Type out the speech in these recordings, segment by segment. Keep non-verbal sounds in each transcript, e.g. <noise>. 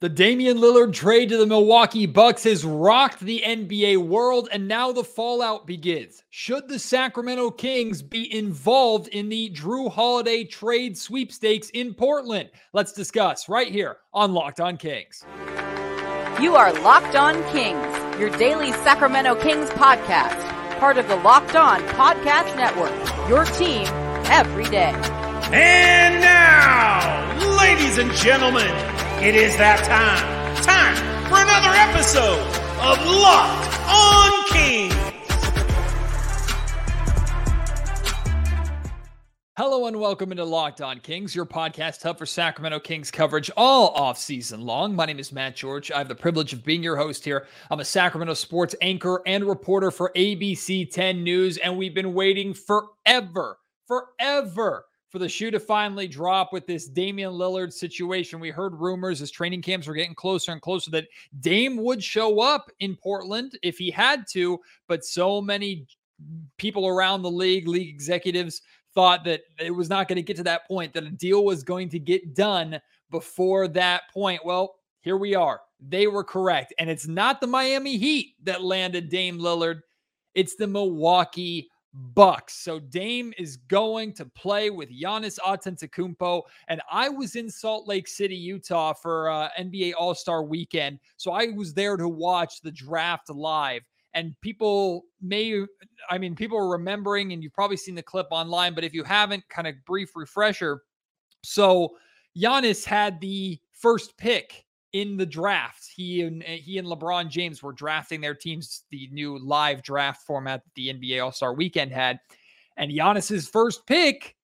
The Damian Lillard trade to the Milwaukee Bucks has rocked the NBA world, and now the fallout begins. Should the Sacramento Kings be involved in the Jrue Holiday trade sweepstakes in Portland? Let's discuss right here on Locked On Kings. You are Locked On Kings, your daily Sacramento Kings podcast, part of the Locked On Podcast Network, your team every day. And now, ladies and gentlemen, it is that time. Time for another episode of Locked on Kings. Hello and welcome into Locked On Kings, your podcast hub for Sacramento Kings coverage all off season long. My name is Matt George. I have the privilege of being your host here. I'm a Sacramento sports anchor and reporter for ABC 10 News, and we've been waiting forever, forever for the shoe to finally drop with this Damian Lillard situation. We heard rumors as training camps were getting closer and closer that Dame would show up in Portland if he had to, but so many people around the league, league executives thought that it was not going to get to that point, that a deal was going to get done before that point. Well, here we are. They were correct. And it's not the Miami Heat that landed Dame Lillard, it's the Milwaukee Bucks. So Dame is going to play with Giannis Antetokounmpo, and I was in Salt Lake City, Utah, for uh, NBA All Star Weekend. So I was there to watch the draft live. And people may, I mean, people are remembering, and you've probably seen the clip online. But if you haven't, kind of brief refresher. So Giannis had the first pick in the draft. He and eh, he and LeBron James were drafting their teams, the new live draft format that the NBA All Star Weekend had, and Giannis's first pick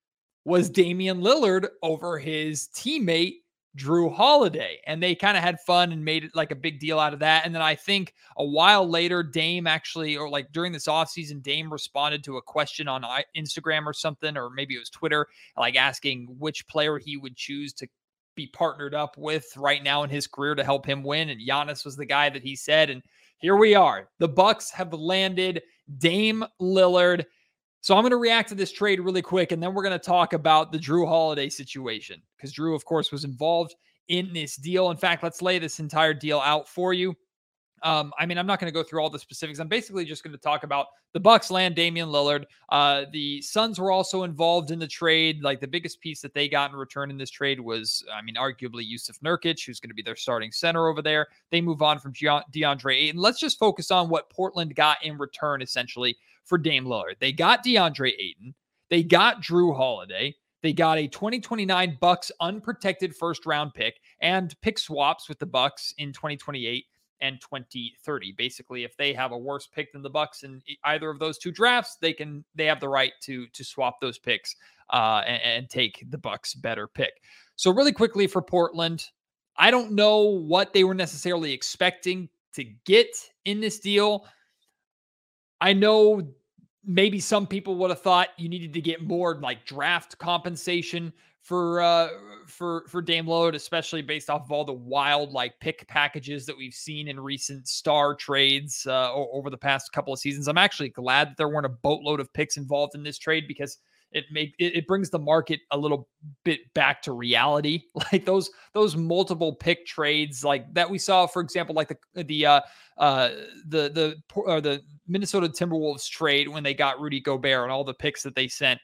was Damian Lillard over his teammate Jrue Holiday, and they kind of had fun and made it like a big deal out of that. And then I think a while later, Dame actually, or like during this offseason, Dame responded to a question on Instagram or something, or maybe it was Twitter, like asking which player he would choose to be partnered up with right now in his career to help him win. And Giannis was the guy that he said. And here we are. The Bucks have landed Dame Lillard. So I'm going to react to this trade really quick, and then we're going to talk about the Jrue Holiday situation because Jrue, of course, was involved in this deal. In fact, let's lay this entire deal out for you. Um, I mean, I'm not going to go through all the specifics. I'm basically just going to talk about the Bucks land Damian Lillard. Uh, the Suns were also involved in the trade. Like the biggest piece that they got in return in this trade was, I mean, arguably Yusuf Nurkic, who's going to be their starting center over there. They move on from DeAndre Ayton. Let's just focus on what Portland got in return, essentially, for Dame Lillard. They got DeAndre Ayton. They got Jrue Holiday. They got a 2029 Bucks unprotected first round pick and pick swaps with the Bucks in 2028 and 2030. Basically, if they have a worse pick than the Bucks in either of those two drafts, they can they have the right to to swap those picks uh, and, and take the Bucks better pick. So really quickly for Portland, I don't know what they were necessarily expecting to get in this deal. I know maybe some people would have thought you needed to get more like draft compensation for uh for for Dame Lillard, especially based off of all the wild like pick packages that we've seen in recent star trades uh, over the past couple of seasons. I'm actually glad that there weren't a boatload of picks involved in this trade because it make it, it brings the market a little bit back to reality. <laughs> Like those those multiple pick trades like that we saw, for example, like the the uh uh the the or the Minnesota Timberwolves trade when they got Rudy Gobert and all the picks that they sent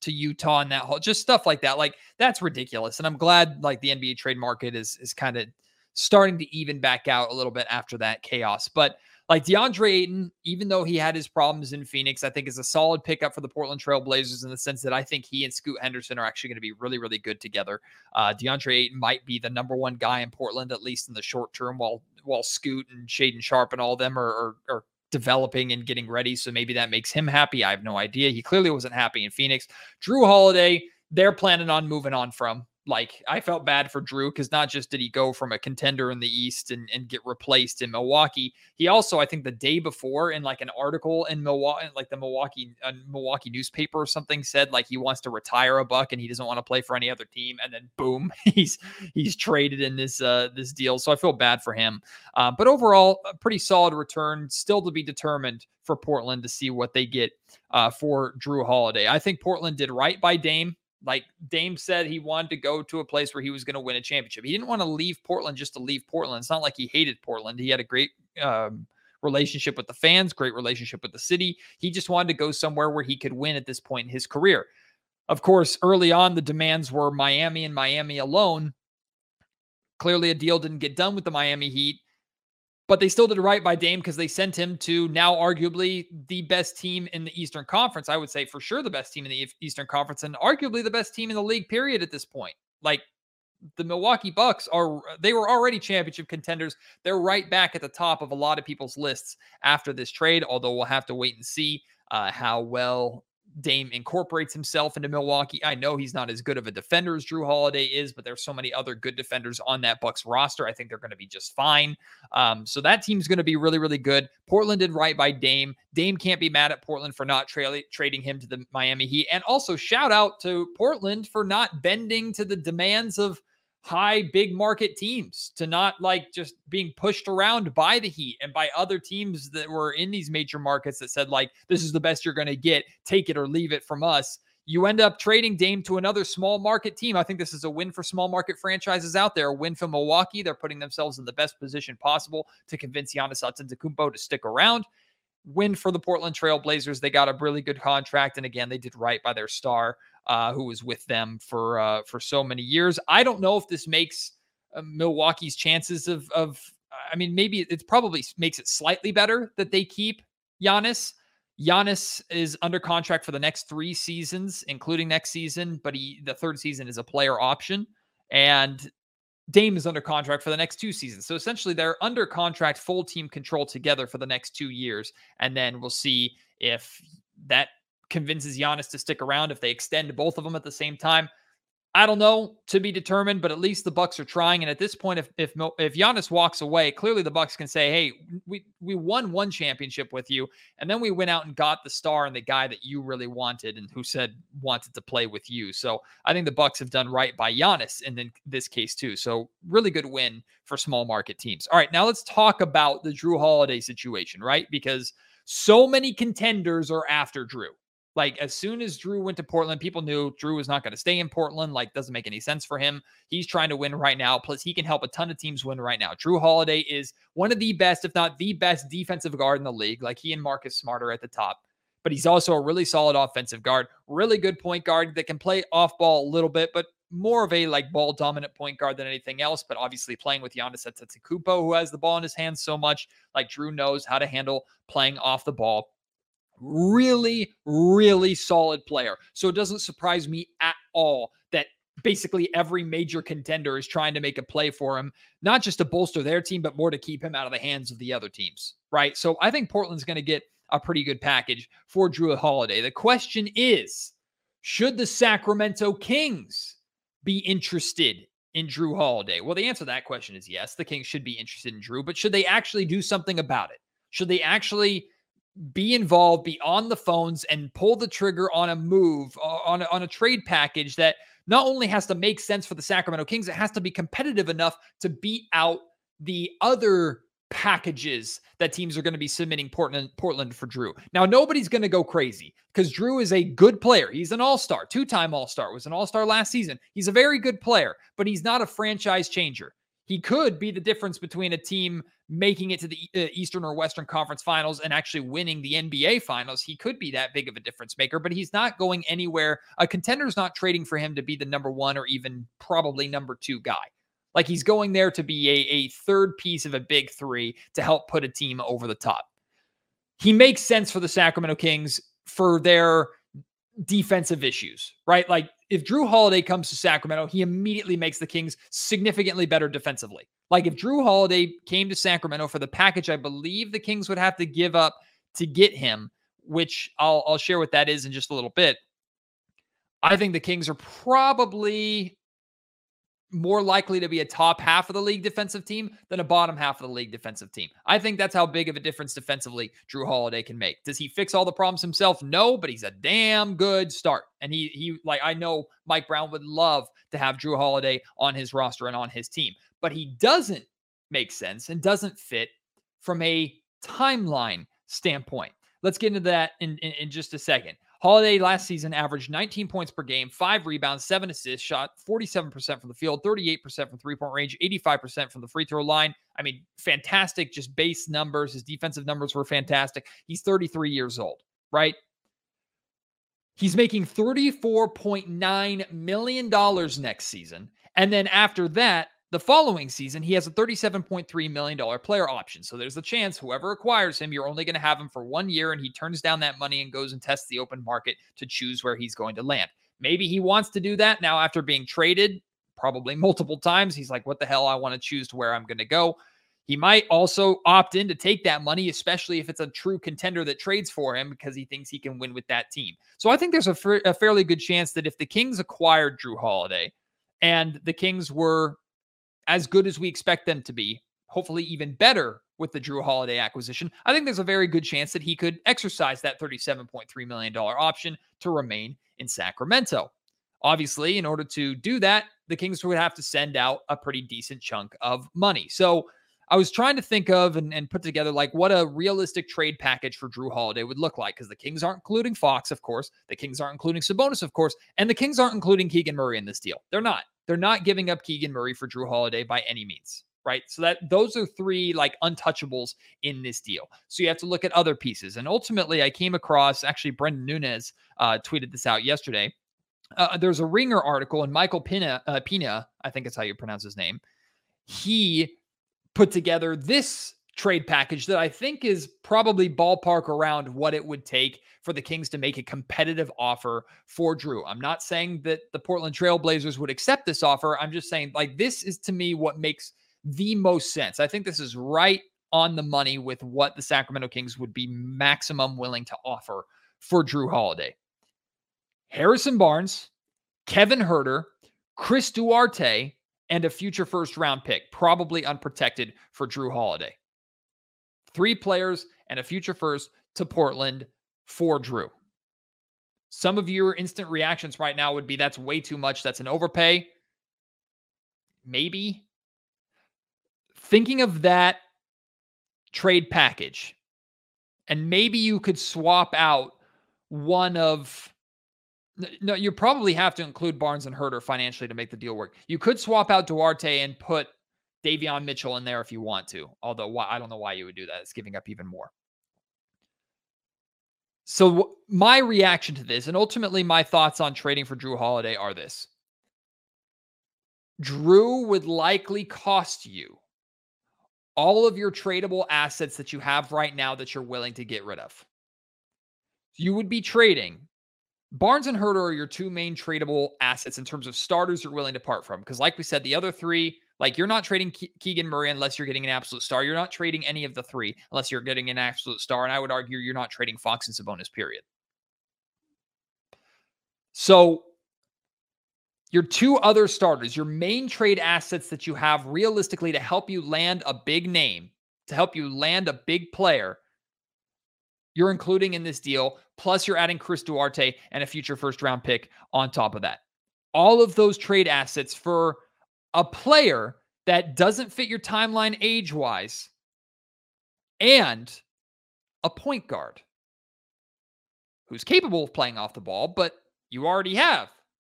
to Utah and that whole just stuff like that. Like that's ridiculous. And I'm glad like the NBA trade market is is kind of starting to even back out a little bit after that chaos. But like DeAndre Ayton, even though he had his problems in Phoenix, I think is a solid pickup for the Portland Trail Blazers in the sense that I think he and Scoot Henderson are actually going to be really, really good together. Uh, DeAndre Ayton might be the number one guy in Portland, at least in the short term, while while Scoot and Shaedon Sharpe and all them are, are, are developing and getting ready. So maybe that makes him happy. I have no idea. He clearly wasn't happy in Phoenix. Jrue Holiday, they're planning on moving on from like I felt bad for Jrue because not just did he go from a contender in the East and, and get replaced in Milwaukee, he also I think the day before in like an article in Milwaukee, like the Milwaukee uh, Milwaukee newspaper or something said like he wants to retire a buck and he doesn't want to play for any other team, and then boom, <laughs> he's he's traded in this uh this deal. So I feel bad for him, uh, but overall a pretty solid return, still to be determined for Portland to see what they get uh, for Jrue Holiday. I think Portland did right by Dame Like Dame said, he wanted to go to a place where he was going to win a championship. He didn't want to leave Portland just to leave Portland. It's not like he hated Portland. He had a great um, relationship with the fans, great relationship with the city. He just wanted to go somewhere where he could win at this point in his career. Of course, early on, the demands were Miami and Miami alone. Clearly, a deal didn't get done with the Miami Heat, but they still did right by Dame because they sent him to now arguably the best team in the Eastern Conference. I would say for sure the best team in the Eastern Conference and arguably the best team in the league, period, at this point. Like the Milwaukee Bucks are they were already championship contenders. They're right back at the top of a lot of people's lists after this trade, although we'll have to wait and see uh, how well Dame incorporates himself into Milwaukee. I know he's not as good of a defender as Jrue Holiday is, but there's so many other good defenders on that Bucks roster. I think they're going to be just fine. Um, so that team's going to be really, really good. Portland did right by Dame. Dame can't be mad at Portland for not tra- trading him to the Miami Heat. And also shout out to Portland for not bending to the demands of high big market teams to not like just being pushed around by the Heat and by other teams that were in these major markets that said like this is the best you're going to get, take it or leave it from us. You end up trading Dame to another small market team. I think this is a win for small market franchises out there. A win for Milwaukee. They're putting themselves in the best position possible to convince Giannis Antetokounmpo to stick around win for the Portland Trail Blazers. They got a really good contract, and again, they did right by their star uh, who was with them for uh, for so many years. I don't know if this makes uh, Milwaukee's chances of of I mean maybe it probably makes it slightly better that they keep Giannis. Giannis is under contract for the next three seasons, including next season, but he the third season is a player option, and Dame is under contract for the next two seasons. So essentially, they're under contract, full team control together for the next two years, and then we'll see if that convinces Giannis to stick around if they extend both of them at the same time. I don't know to be determined, but at least the Bucks are trying. And at this point, if if if Giannis walks away, clearly the Bucks can say, "Hey, we we won one championship with you, and then we went out and got the star and the guy that you really wanted and who said wanted to play with you." So I think the Bucks have done right by Giannis in this case too. So really good win for small market teams. All right, now let's talk about the Jrue Holiday situation, right? Because so many contenders are after Jrue. Like as soon as Jrue went to Portland, people knew Jrue was not going to stay in Portland. Like doesn't make any sense for him. He's trying to win right now. Plus, he can help a ton of teams win right now. Jrue Holiday is one of the best, if not the best, defensive guard in the league. Like he and Marcus Smart are at the top. But he's also a really solid offensive guard, really good point guard that can play off ball a little bit, but more of a like ball dominant point guard than anything else. But obviously playing with Giannis Antetokounmpo, who has the ball in his hands so much, like Jrue knows how to handle playing off the ball really, really solid player. So it doesn't surprise me at all that basically every major contender is trying to make a play for him, not just to bolster their team, but more to keep him out of the hands of the other teams. Right. So I think Portland's going to get a pretty good package for Jrue Holiday. The question is should the Sacramento Kings be interested in Jrue Holiday? Well, the answer to that question is yes. The Kings should be interested in Jrue, but should they actually do something about it? Should they actually be involved, be on the phones, and pull the trigger on a move, on a, on a trade package that not only has to make sense for the Sacramento Kings, it has to be competitive enough to beat out the other packages that teams are going to be submitting Portland Portland for Jrue. Now nobody's going to go crazy cuz Jrue is a good player. He's an all-star, two-time all-star, was an all-star last season. He's a very good player, but he's not a franchise changer he could be the difference between a team making it to the uh, Eastern or Western Conference Finals and actually winning the NBA Finals. He could be that big of a difference maker, but he's not going anywhere. A contender's not trading for him to be the number one or even probably number two guy. Like he's going there to be a, a third piece of a big three to help put a team over the top. He makes sense for the Sacramento Kings for their defensive issues, right? Like if Jrue Holiday comes to Sacramento, he immediately makes the Kings significantly better defensively. Like if Jrue Holiday came to Sacramento for the package, I believe the Kings would have to give up to get him, which I'll I'll share what that is in just a little bit. I think the Kings are probably more likely to be a top half of the league defensive team than a bottom half of the league defensive team. I think that's how big of a difference defensively Jrue Holiday can make. Does he fix all the problems himself? No, but he's a damn good start. And he he like I know Mike Brown would love to have Jrue Holiday on his roster and on his team, but he doesn't make sense and doesn't fit from a timeline standpoint. Let's get into that in, in, in just a second. Holiday last season averaged 19 points per game, five rebounds, seven assists, shot 47% from the field, 38% from three point range, 85% from the free throw line. I mean, fantastic, just base numbers. His defensive numbers were fantastic. He's 33 years old, right? He's making $34.9 million next season. And then after that, the following season, he has a $37.3 million player option. So there's a chance whoever acquires him, you're only going to have him for one year and he turns down that money and goes and tests the open market to choose where he's going to land. Maybe he wants to do that now after being traded probably <laughs> multiple times. He's like, what the hell? I want to choose to where I'm going to go. He might also opt in to take that money, especially if it's a true contender that trades for him because he thinks he can win with that team. So I think there's a, a fairly good chance that if the Kings acquired Jrue Holiday and the Kings were as good as we expect them to be, hopefully even better with the Jrue Holiday acquisition, I think there's a very good chance that he could exercise that $37.3 million option to remain in Sacramento. Obviously, in order to do that, the Kings would have to send out a pretty decent chunk of money. So I was trying to think of and, and put together like what a realistic trade package for Jrue Holiday would look like because the Kings aren't including Fox, of course. The Kings aren't including Sabonis, of course. And the Kings aren't including Keegan Murray in this deal. They're not. They're not giving up Keegan Murray for Jrue Holiday by any means, right? So that those are three like untouchables in this deal. So you have to look at other pieces. And ultimately, I came across actually Brendan Nunes uh, tweeted this out yesterday. Uh, there's a Ringer article, and Michael Pina, uh, Pina, I think it's how you pronounce his name. He put together this trade package that I think is probably ballpark around what it would take for the Kings to make a competitive offer for Jrue. I'm not saying that the Portland Trailblazers would accept this offer. I'm just saying, like, this is to me what makes the most sense. I think this is right on the money with what the Sacramento Kings would be maximum willing to offer for Jrue Holiday. Harrison Barnes, Kevin Huerter, Chris Duarte, and a future first round pick, probably unprotected for Jrue Holiday three players and a future first to Portland for Jrue. Some of your instant reactions right now would be that's way too much. That's an overpay. Maybe. Thinking of that trade package, and maybe you could swap out one of. No, you probably have to include Barnes and Huerter financially to make the deal work. You could swap out Duarte and put Davion Mitchell in there if you want to. Although why, I don't know why you would do that. It's giving up even more. So my reaction to this, and ultimately my thoughts on trading for Jrue Holiday are this: Jrue would likely cost you all of your tradable assets that you have right now that you're willing to get rid of. You would be trading Barnes and Huerter are your two main tradable assets in terms of starters you're willing to part from. Because, like we said, the other three like you're not trading Ke- Keegan Murray unless you're getting an absolute star. You're not trading any of the three unless you're getting an absolute star. And I would argue you're not trading Fox and Sabonis, period. So your two other starters, your main trade assets that you have realistically to help you land a big name, to help you land a big player, you're including in this deal. Plus, you're adding Chris Duarte and a future first round pick on top of that. All of those trade assets for a player that doesn't fit your timeline age wise and a point guard who's capable of playing off the ball, but you already have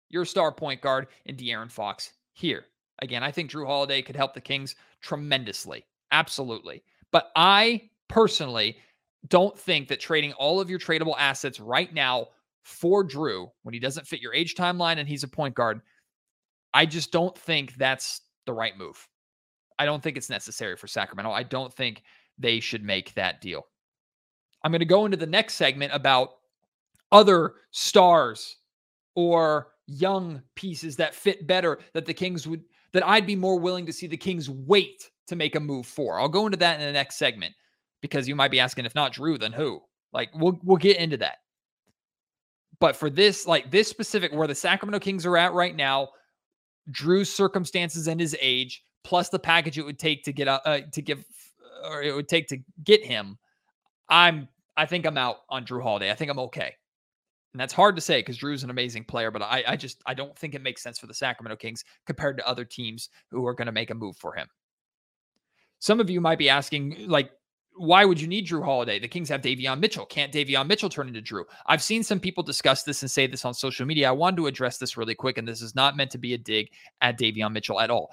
your star point guard in De'Aaron Fox here. Again, I think Jrue Holiday could help the Kings tremendously. Absolutely. But I personally don't think that trading all of your tradable assets right now for Jrue when he doesn't fit your age timeline and he's a point guard I just don't think that's the right move. I don't think it's necessary for Sacramento. I don't think they should make that deal. I'm going to go into the next segment about other stars or young pieces that fit better that the Kings would that I'd be more willing to see the Kings wait to make a move for. I'll go into that in the next segment because you might be asking if not Jrue then who? Like we'll we'll get into that. But for this like this specific where the Sacramento Kings are at right now, Jrue's circumstances and his age, plus the package it would take to get uh, to give or it would take to get him, I'm I think I'm out on Jrue Holiday. I think I'm okay. And that's hard to say because Jrue's an amazing player, but I, I just I don't think it makes sense for the Sacramento Kings compared to other teams who are going to make a move for him. Some of you might be asking, like, why would you need Jrue Holiday? The Kings have Davion Mitchell. Can't Davion Mitchell turn into Jrue? I've seen some people discuss this and say this on social media. I wanted to address this really quick, and this is not meant to be a dig at Davion Mitchell at all.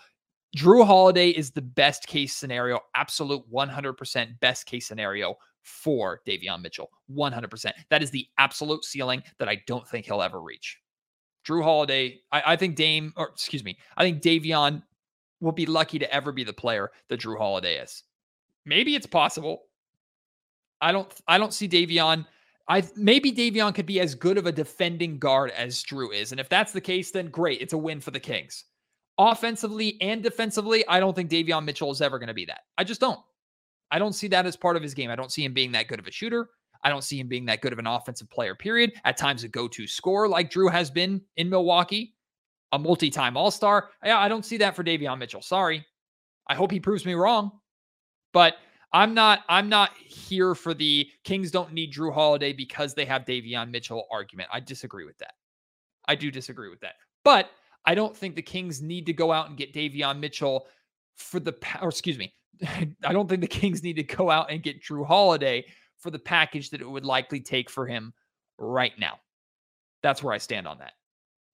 Jrue Holiday is the best case scenario, absolute 100% best case scenario for Davion Mitchell. 100%. That is the absolute ceiling that I don't think he'll ever reach. Jrue Holiday, I, I think Dame, or excuse me, I think Davion will be lucky to ever be the player that Jrue Holiday is. Maybe it's possible. I don't I don't see Davion. I maybe Davion could be as good of a defending guard as Jrue is. And if that's the case, then great. It's a win for the Kings. Offensively and defensively, I don't think Davion Mitchell is ever going to be that. I just don't. I don't see that as part of his game. I don't see him being that good of a shooter. I don't see him being that good of an offensive player, period. At times, a go to scorer like Jrue has been in Milwaukee, a multi time All Star. Yeah, I don't see that for Davion Mitchell. Sorry. I hope he proves me wrong. But I'm not I'm not here for the Kings don't need Jrue Holiday because they have Davion Mitchell argument. I disagree with that. I do disagree with that. But I don't think the Kings need to go out and get Davion Mitchell for the or excuse me. <laughs> I don't think the Kings need to go out and get Jrue Holiday for the package that it would likely take for him right now. That's where I stand on that.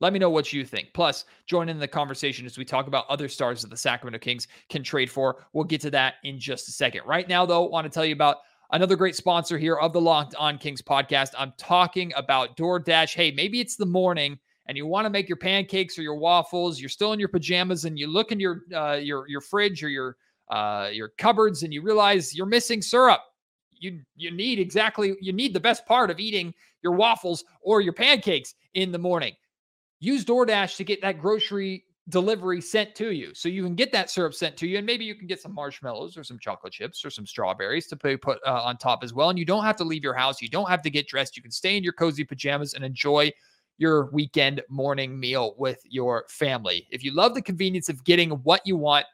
Let me know what you think. Plus, join in the conversation as we talk about other stars that the Sacramento Kings can trade for. We'll get to that in just a second. Right now, though, I want to tell you about another great sponsor here of the Locked On Kings podcast. I'm talking about DoorDash. Hey, maybe it's the morning and you want to make your pancakes or your waffles. You're still in your pajamas and you look in your uh, your your fridge or your uh, your cupboards and you realize you're missing syrup. You you need exactly you need the best part of eating your waffles or your pancakes in the morning use DoorDash to get that grocery delivery sent to you. So you can get that syrup sent to you, and maybe you can get some marshmallows or some chocolate chips or some strawberries to put, uh, on top as well. And you don't have to leave your house. You don't have to get dressed. You can stay in your cozy pajamas and enjoy your weekend morning meal with your family. If you love the convenience of getting what you want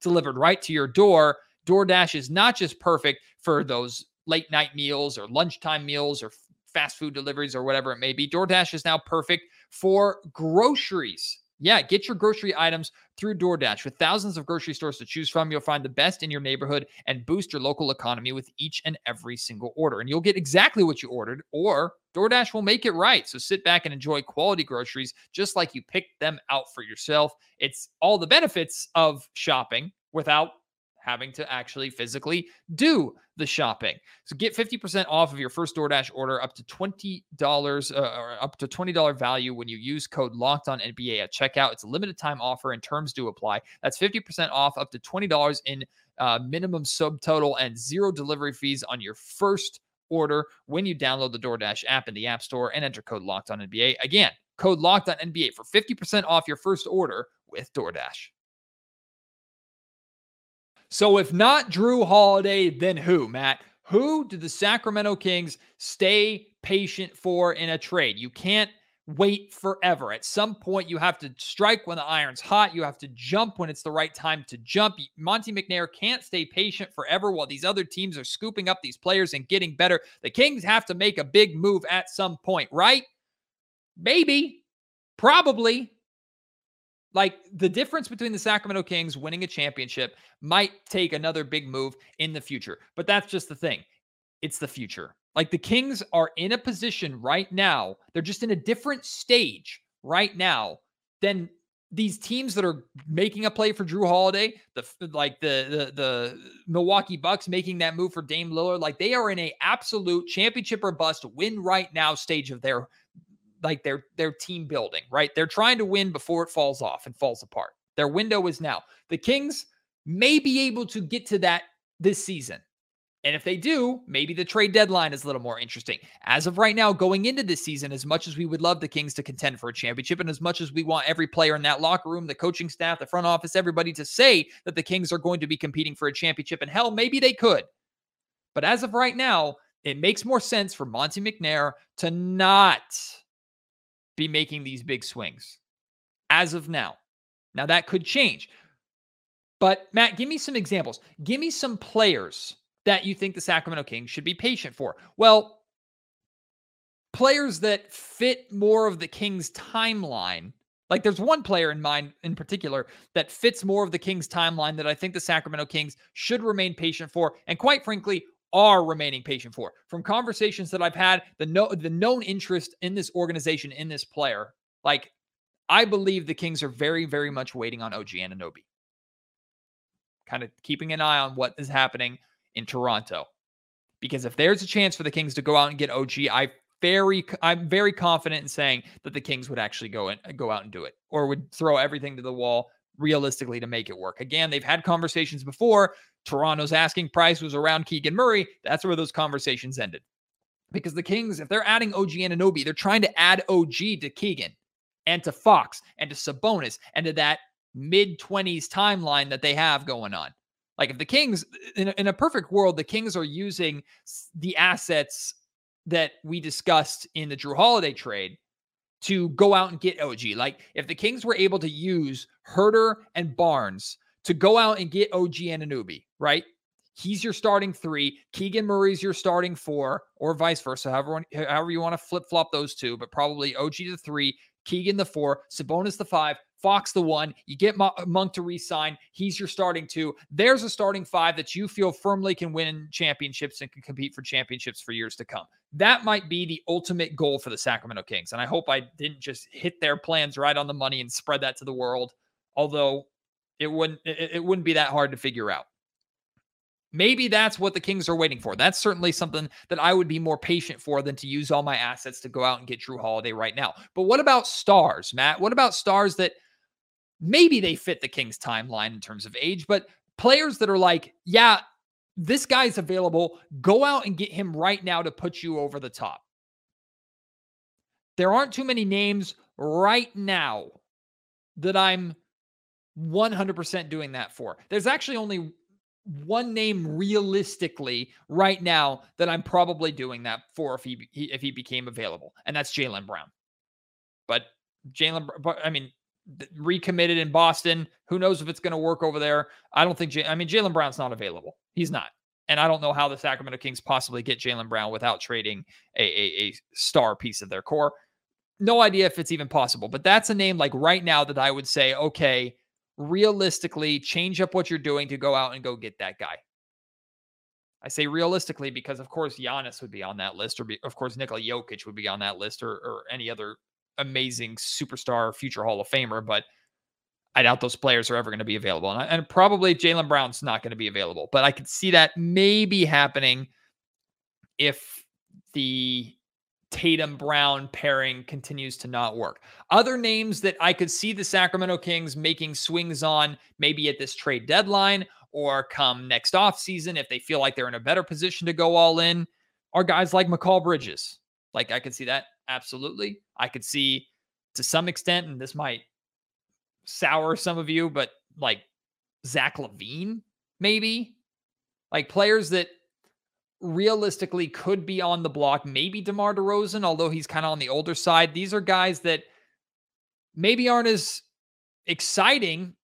delivered right to your door, DoorDash is not just perfect for those late night meals or lunchtime meals or fast food deliveries or whatever it may be. DoorDash is now perfect for groceries. Yeah, get your grocery items through DoorDash. With thousands of grocery stores to choose from, you'll find the best in your neighborhood and boost your local economy with each and every single order. And you'll get exactly what you ordered, or DoorDash will make it right. So sit back and enjoy quality groceries just like you picked them out for yourself. It's all the benefits of shopping without having to actually physically do the shopping. So get 50% off of your first DoorDash order up to $20 uh, or up to $20 value when you use code locked on NBA at checkout. It's a limited time offer and terms do apply. That's 50% off up to $20 in uh, minimum subtotal and zero delivery fees on your first order when you download the DoorDash app in the App Store and enter code locked on NBA. Again, code locked on NBA for 50% off your first order with DoorDash. So if not Jrue Holiday, then who, Matt? Who do the Sacramento Kings stay patient for in a trade? You can't wait forever. At some point, you have to strike when the iron's hot. You have to jump when it's the right time to jump. Monte McNair can't stay patient forever while these other teams are scooping up these players and getting better. The Kings have to make a big move at some point, right? Maybe, probably. Like the difference between the Sacramento Kings winning a championship might take another big move in the future. But that's just the thing. It's the future. Like the Kings are in a position right now, they're just in a different stage right now than these teams that are making a play for Jrue Holiday, the like the the the Milwaukee Bucks making that move for Dame Lillard, like they are in a absolute championship or bust win right now stage of their like their their team building, right? They're trying to win before it falls off and falls apart. Their window is now. The Kings may be able to get to that this season. And if they do, maybe the trade deadline is a little more interesting. As of right now, going into this season, as much as we would love the Kings to contend for a championship, and as much as we want every player in that locker room, the coaching staff, the front office, everybody to say that the Kings are going to be competing for a championship, and hell, maybe they could. But as of right now, it makes more sense for Monte McNair to not be making these big swings as of now. Now, that could change. But, Matt, give me some examples. Give me some players that you think the Sacramento Kings should be patient for. Well, players that fit more of the Kings' timeline. Like, there's one player in mind in particular that fits more of the Kings' timeline that I think the Sacramento Kings should remain patient for. And quite frankly, are remaining patient for. From conversations that I've had, the no the known interest in this organization in this player, like I believe the Kings are very, very much waiting on OG Anunoby. Kind of keeping an eye on what is happening in Toronto. Because if there's a chance for the Kings to go out and get OG, I very I'm very confident in saying that the Kings would actually go and go out and do it or would throw everything to the wall realistically to make it work. Again, they've had conversations before. Toronto's asking price was around Keegan Murray. That's where those conversations ended. Because the Kings, if they're adding OG Anunoby, they're trying to add OG to Keegan and to Fox and to Sabonis and to that mid 20s timeline that they have going on. Like if the Kings, in a, in a perfect world, the Kings are using the assets that we discussed in the Jrue Holiday trade to go out and get OG. Like if the Kings were able to use Huerter and Barnes to go out and get OG and Anunoby, right? He's your starting three. Keegan Murray's your starting four, or vice versa. However, however you want to flip flop those two, but probably OG the three, Keegan the four, Sabonis the five, Fox the one. You get uh, Monk to resign. He's your starting two. There's a starting five that you feel firmly can win championships and can compete for championships for years to come. That might be the ultimate goal for the Sacramento Kings. And I hope I didn't just hit their plans right on the money and spread that to the world. Although it wouldn't it, wouldn't be that hard to figure out. Maybe that's what the Kings are waiting for. That's certainly something that I would be more patient for than to use all my assets to go out and get Jrue Holiday right now. But what about stars, Matt? What about stars that maybe they fit the Kings timeline in terms of age, but players that are like, yeah, this guy's available. Go out and get him right now to put you over the top. There aren't too many names right now that I'm 100% doing that for. There's actually only one name realistically right now that I'm probably doing that for if he if he became available, and that's Jaylen Brown. But Jaylen, I mean, recommitted in Boston. Who knows if it's going to work over there? I don't think. I mean, Jaylen Brown's not available. He's not, and I don't know how the Sacramento Kings possibly get Jaylen Brown without trading a, a a star piece of their core. No idea if it's even possible, but that's a name like right now that I would say, okay, realistically change up what you're doing to go out and go get that guy. I say realistically because, of course, Giannis would be on that list, or be, of course, Nikola Jokic would be on that list, or, or any other amazing superstar, future Hall of Famer. But I doubt those players are ever going to be available. And, and probably Jaylen Brown's not going to be available. But I could see that maybe happening if the Tatum Brown pairing continues to not work. Other names that I could see the Sacramento Kings making swings on, maybe at this trade deadline or come next offseason if they feel like they're in a better position to go all in, are guys like Mikal Bridges. Like I could see that absolutely. I could see to some extent, and this might sour some of you, but like Zach LaVine, maybe like players that realistically could be on the block. Maybe DeMar DeRozan, although he's kind of on the older side. These are guys that maybe aren't as exciting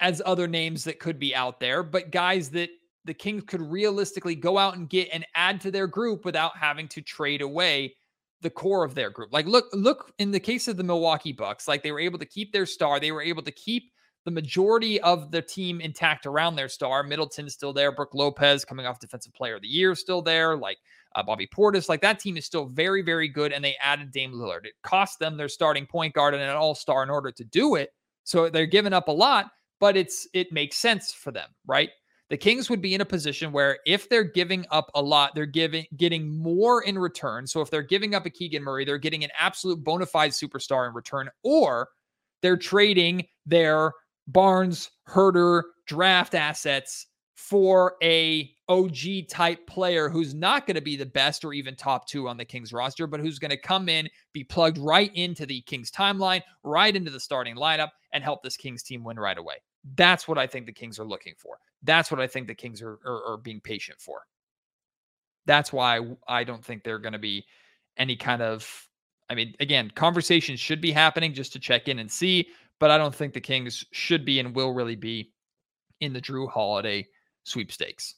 as other names that could be out there, but guys that the Kings could realistically go out and get and add to their group without having to trade away the core of their group. Like look look in the case of the Milwaukee Bucks, like they were able to keep their star, they were able to keep the majority of the team intact around their star. Middleton's still there. Brook Lopez coming off Defensive Player of the Year still there. Like uh, Bobby Portis, like that team is still very, very good. And they added Dame Lillard. It cost them their starting point guard and an all star in order to do it. So they're giving up a lot, but it's it makes sense for them, right? The Kings would be in a position where if they're giving up a lot, they're giving getting more in return. So if they're giving up a Keegan Murray, they're getting an absolute bona fide superstar in return, or they're trading their Barnes, Huerter draft assets for a OG type player who's not going to be the best or even top two on the Kings roster, but who's going to come in, be plugged right into the Kings timeline, right into the starting lineup, and help this Kings team win right away. That's what I think the Kings are looking for. That's what I think the Kings are, are, are being patient for. That's why I don't think they're going to be any kind of. I mean, again, conversations should be happening just to check in and see but I don't think the Kings should be and will really be in the Jrue Holiday sweepstakes.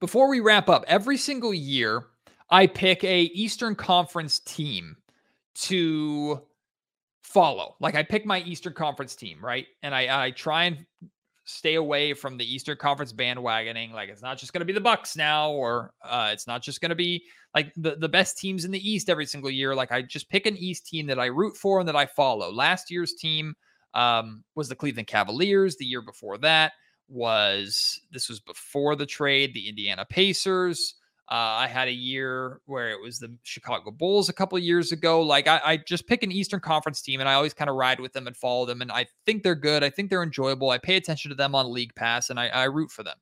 Before we wrap up, every single year I pick a Eastern Conference team to follow. Like I pick my Eastern Conference team, right? And I, I try and stay away from the Eastern Conference bandwagoning. Like it's not just going to be the Bucks now, or uh, it's not just going to be like the, the best teams in the East every single year. Like I just pick an East team that I root for and that I follow. Last year's team um, was the Cleveland Cavaliers. The year before that was this was before the trade, the Indiana Pacers. Uh, I had a year where it was the Chicago Bulls a couple years ago. Like I, I, just pick an Eastern Conference team and I always kind of ride with them and follow them. And I think they're good. I think they're enjoyable. I pay attention to them on League Pass and I, I root for them.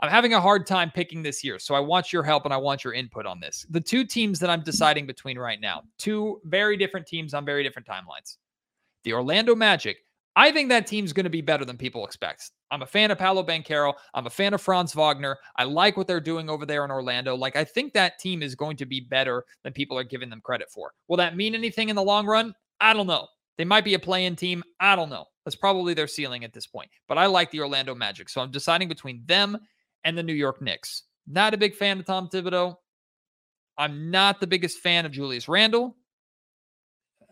I'm having a hard time picking this year. So I want your help and I want your input on this. The two teams that I'm deciding between right now, two very different teams on very different timelines. The Orlando Magic I think that team's going to be better than people expect. I'm a fan of Paolo Banchero. I'm a fan of Franz Wagner. I like what they're doing over there in Orlando. Like, I think that team is going to be better than people are giving them credit for. Will that mean anything in the long run? I don't know. They might be a play in team. I don't know. That's probably their ceiling at this point. But I like the Orlando Magic. So I'm deciding between them and the New York Knicks. Not a big fan of Tom Thibodeau. I'm not the biggest fan of Julius Randle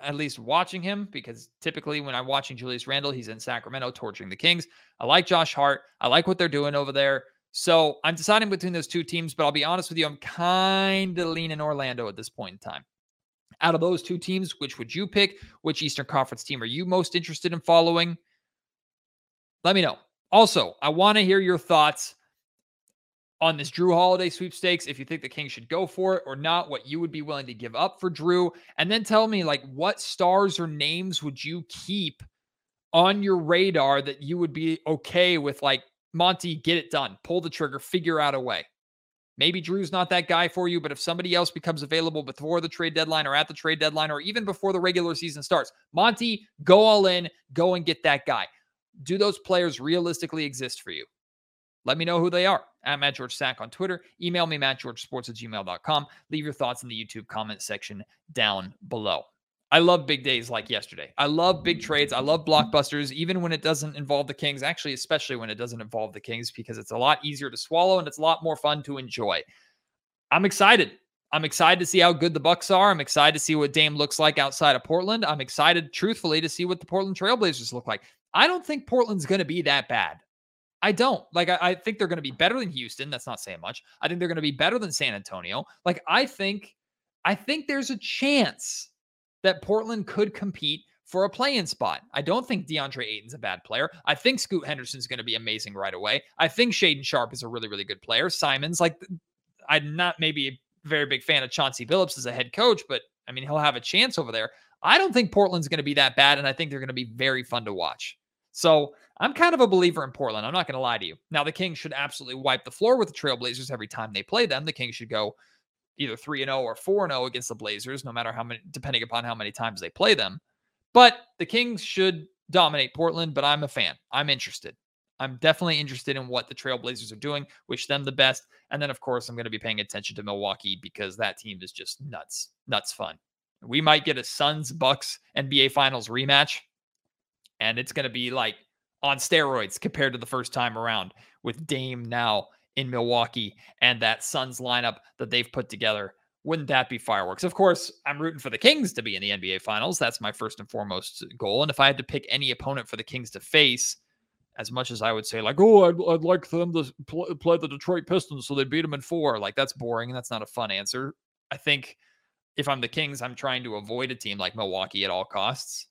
at least watching him because typically when I'm watching Julius Randle, he's in Sacramento torturing the Kings. I like Josh Hart. I like what they're doing over there. So I'm deciding between those two teams, but I'll be honest with you, I'm kind of leaning Orlando at this point in time. Out of those two teams, which would you pick? Which Eastern Conference team are you most interested in following? Let me know. Also, I want to hear your thoughts on this Jrue Holiday sweepstakes, if you think the Kings should go for it or not, what you would be willing to give up for Jrue, and then tell me like what stars or names would you keep on your radar that you would be okay with like Monte, get it done, pull the trigger, figure out a way. Maybe Jrue's not that guy for you, but if somebody else becomes available before the trade deadline or at the trade deadline or even before the regular season starts, Monte, go all in, go and get that guy. Do those players realistically exist for you? Let me know who they are at Matt George Sack on Twitter. Email me, mattgeorgesports at gmail.com. Leave your thoughts in the YouTube comment section down below. I love big days like yesterday. I love big trades. I love blockbusters, even when it doesn't involve the Kings. Actually, especially when it doesn't involve the Kings, because it's a lot easier to swallow and it's a lot more fun to enjoy. I'm excited. I'm excited to see how good the Bucks are. I'm excited to see what Dame looks like outside of Portland. I'm excited, truthfully, to see what the Portland Trailblazers look like. I don't think Portland's going to be that bad. I don't. Like, I, I think they're going to be better than Houston. That's not saying much. I think they're going to be better than San Antonio. Like, I think, I think there's a chance that Portland could compete for a play-in spot. I don't think DeAndre Ayton's a bad player. I think Scoot Henderson's going to be amazing right away. I think Shaedon Sharpe is a really, really good player. Simons, like, I'm not maybe a very big fan of Chauncey Billups as a head coach, but I mean, he'll have a chance over there. I don't think Portland's going to be that bad, and I think they're going to be very fun to watch. So I'm kind of a believer in Portland. I'm not going to lie to you. Now, the Kings should absolutely wipe the floor with the Trailblazers every time they play them. The Kings should go either 3 0 or 4 0 against the Blazers, no matter how many, depending upon how many times they play them. But the Kings should dominate Portland, but I'm a fan. I'm interested. I'm definitely interested in what the Trailblazers are doing, wish them the best. And then, of course, I'm going to be paying attention to Milwaukee because that team is just nuts, nuts fun. We might get a Suns Bucks NBA Finals rematch and it's going to be like on steroids compared to the first time around with Dame now in Milwaukee and that Suns lineup that they've put together. Wouldn't that be fireworks? Of course, I'm rooting for the Kings to be in the NBA Finals. That's my first and foremost goal. And if I had to pick any opponent for the Kings to face, as much as I would say, like, oh, I'd, I'd like them to pl- play the Detroit Pistons so they beat them in four, like, that's boring and that's not a fun answer. I think if I'm the Kings, I'm trying to avoid a team like Milwaukee at all costs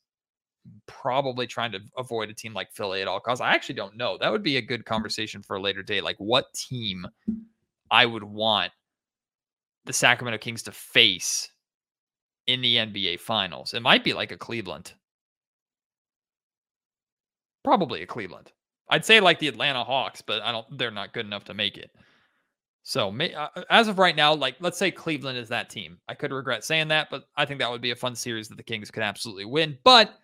probably trying to avoid a team like Philly at all costs. I actually don't know. That would be a good conversation for a later date. Like what team I would want the Sacramento Kings to face in the NBA finals. It might be like a Cleveland. Probably a Cleveland. I'd say like the Atlanta Hawks, but I don't they're not good enough to make it. So uh, as of right now, like let's say Cleveland is that team. I could regret saying that, but I think that would be a fun series that the Kings could absolutely win. But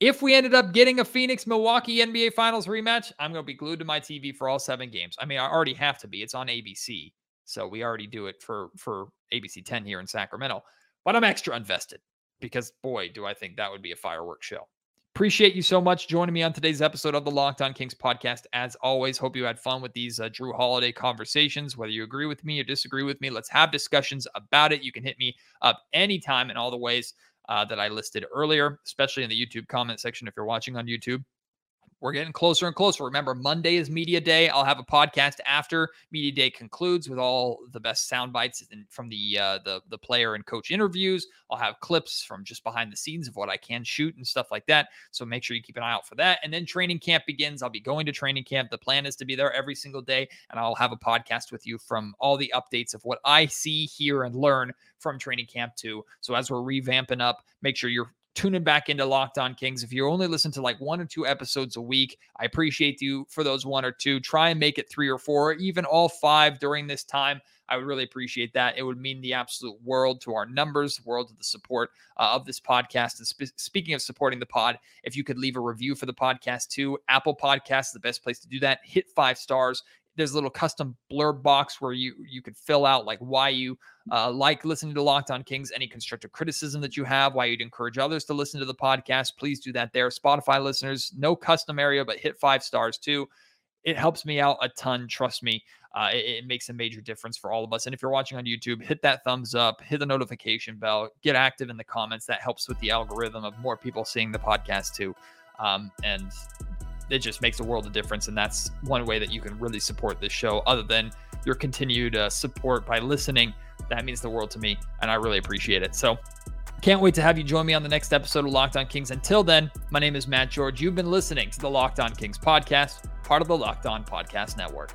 if we ended up getting a Phoenix Milwaukee NBA Finals rematch, I'm going to be glued to my TV for all seven games. I mean, I already have to be. It's on ABC. So we already do it for for ABC 10 here in Sacramento. But I'm extra invested because boy, do I think that would be a fireworks show. Appreciate you so much joining me on today's episode of the Locked On Kings podcast. As always, hope you had fun with these uh, Jrue Holiday conversations. Whether you agree with me or disagree with me, let's have discussions about it. You can hit me up anytime in all the ways uh, that I listed earlier, especially in the YouTube comment section if you're watching on YouTube. We're getting closer and closer. Remember, Monday is media day. I'll have a podcast after media day concludes with all the best sound bites from the uh, the the player and coach interviews. I'll have clips from just behind the scenes of what I can shoot and stuff like that. So make sure you keep an eye out for that. And then training camp begins. I'll be going to training camp. The plan is to be there every single day, and I'll have a podcast with you from all the updates of what I see, hear, and learn from training camp too. So as we're revamping up, make sure you're tuning back into Locked On Kings. If you only listen to like one or two episodes a week, I appreciate you for those one or two. Try and make it three or four, or even all five during this time. I would really appreciate that. It would mean the absolute world to our numbers, world to the support uh, of this podcast. And sp- speaking of supporting the pod, if you could leave a review for the podcast too, Apple Podcasts, is the best place to do that. Hit five stars there's a little custom blurb box where you you could fill out like why you uh, like listening to Locked On Kings, any constructive criticism that you have, why you'd encourage others to listen to the podcast. Please do that there. Spotify listeners, no custom area, but hit five stars too. It helps me out a ton. Trust me, uh, it, it makes a major difference for all of us. And if you're watching on YouTube, hit that thumbs up, hit the notification bell, get active in the comments. That helps with the algorithm of more people seeing the podcast too. Um, and it just makes a world of difference. And that's one way that you can really support this show, other than your continued uh, support by listening. That means the world to me, and I really appreciate it. So, can't wait to have you join me on the next episode of Locked On Kings. Until then, my name is Matt George. You've been listening to the Locked On Kings podcast, part of the Locked On Podcast Network.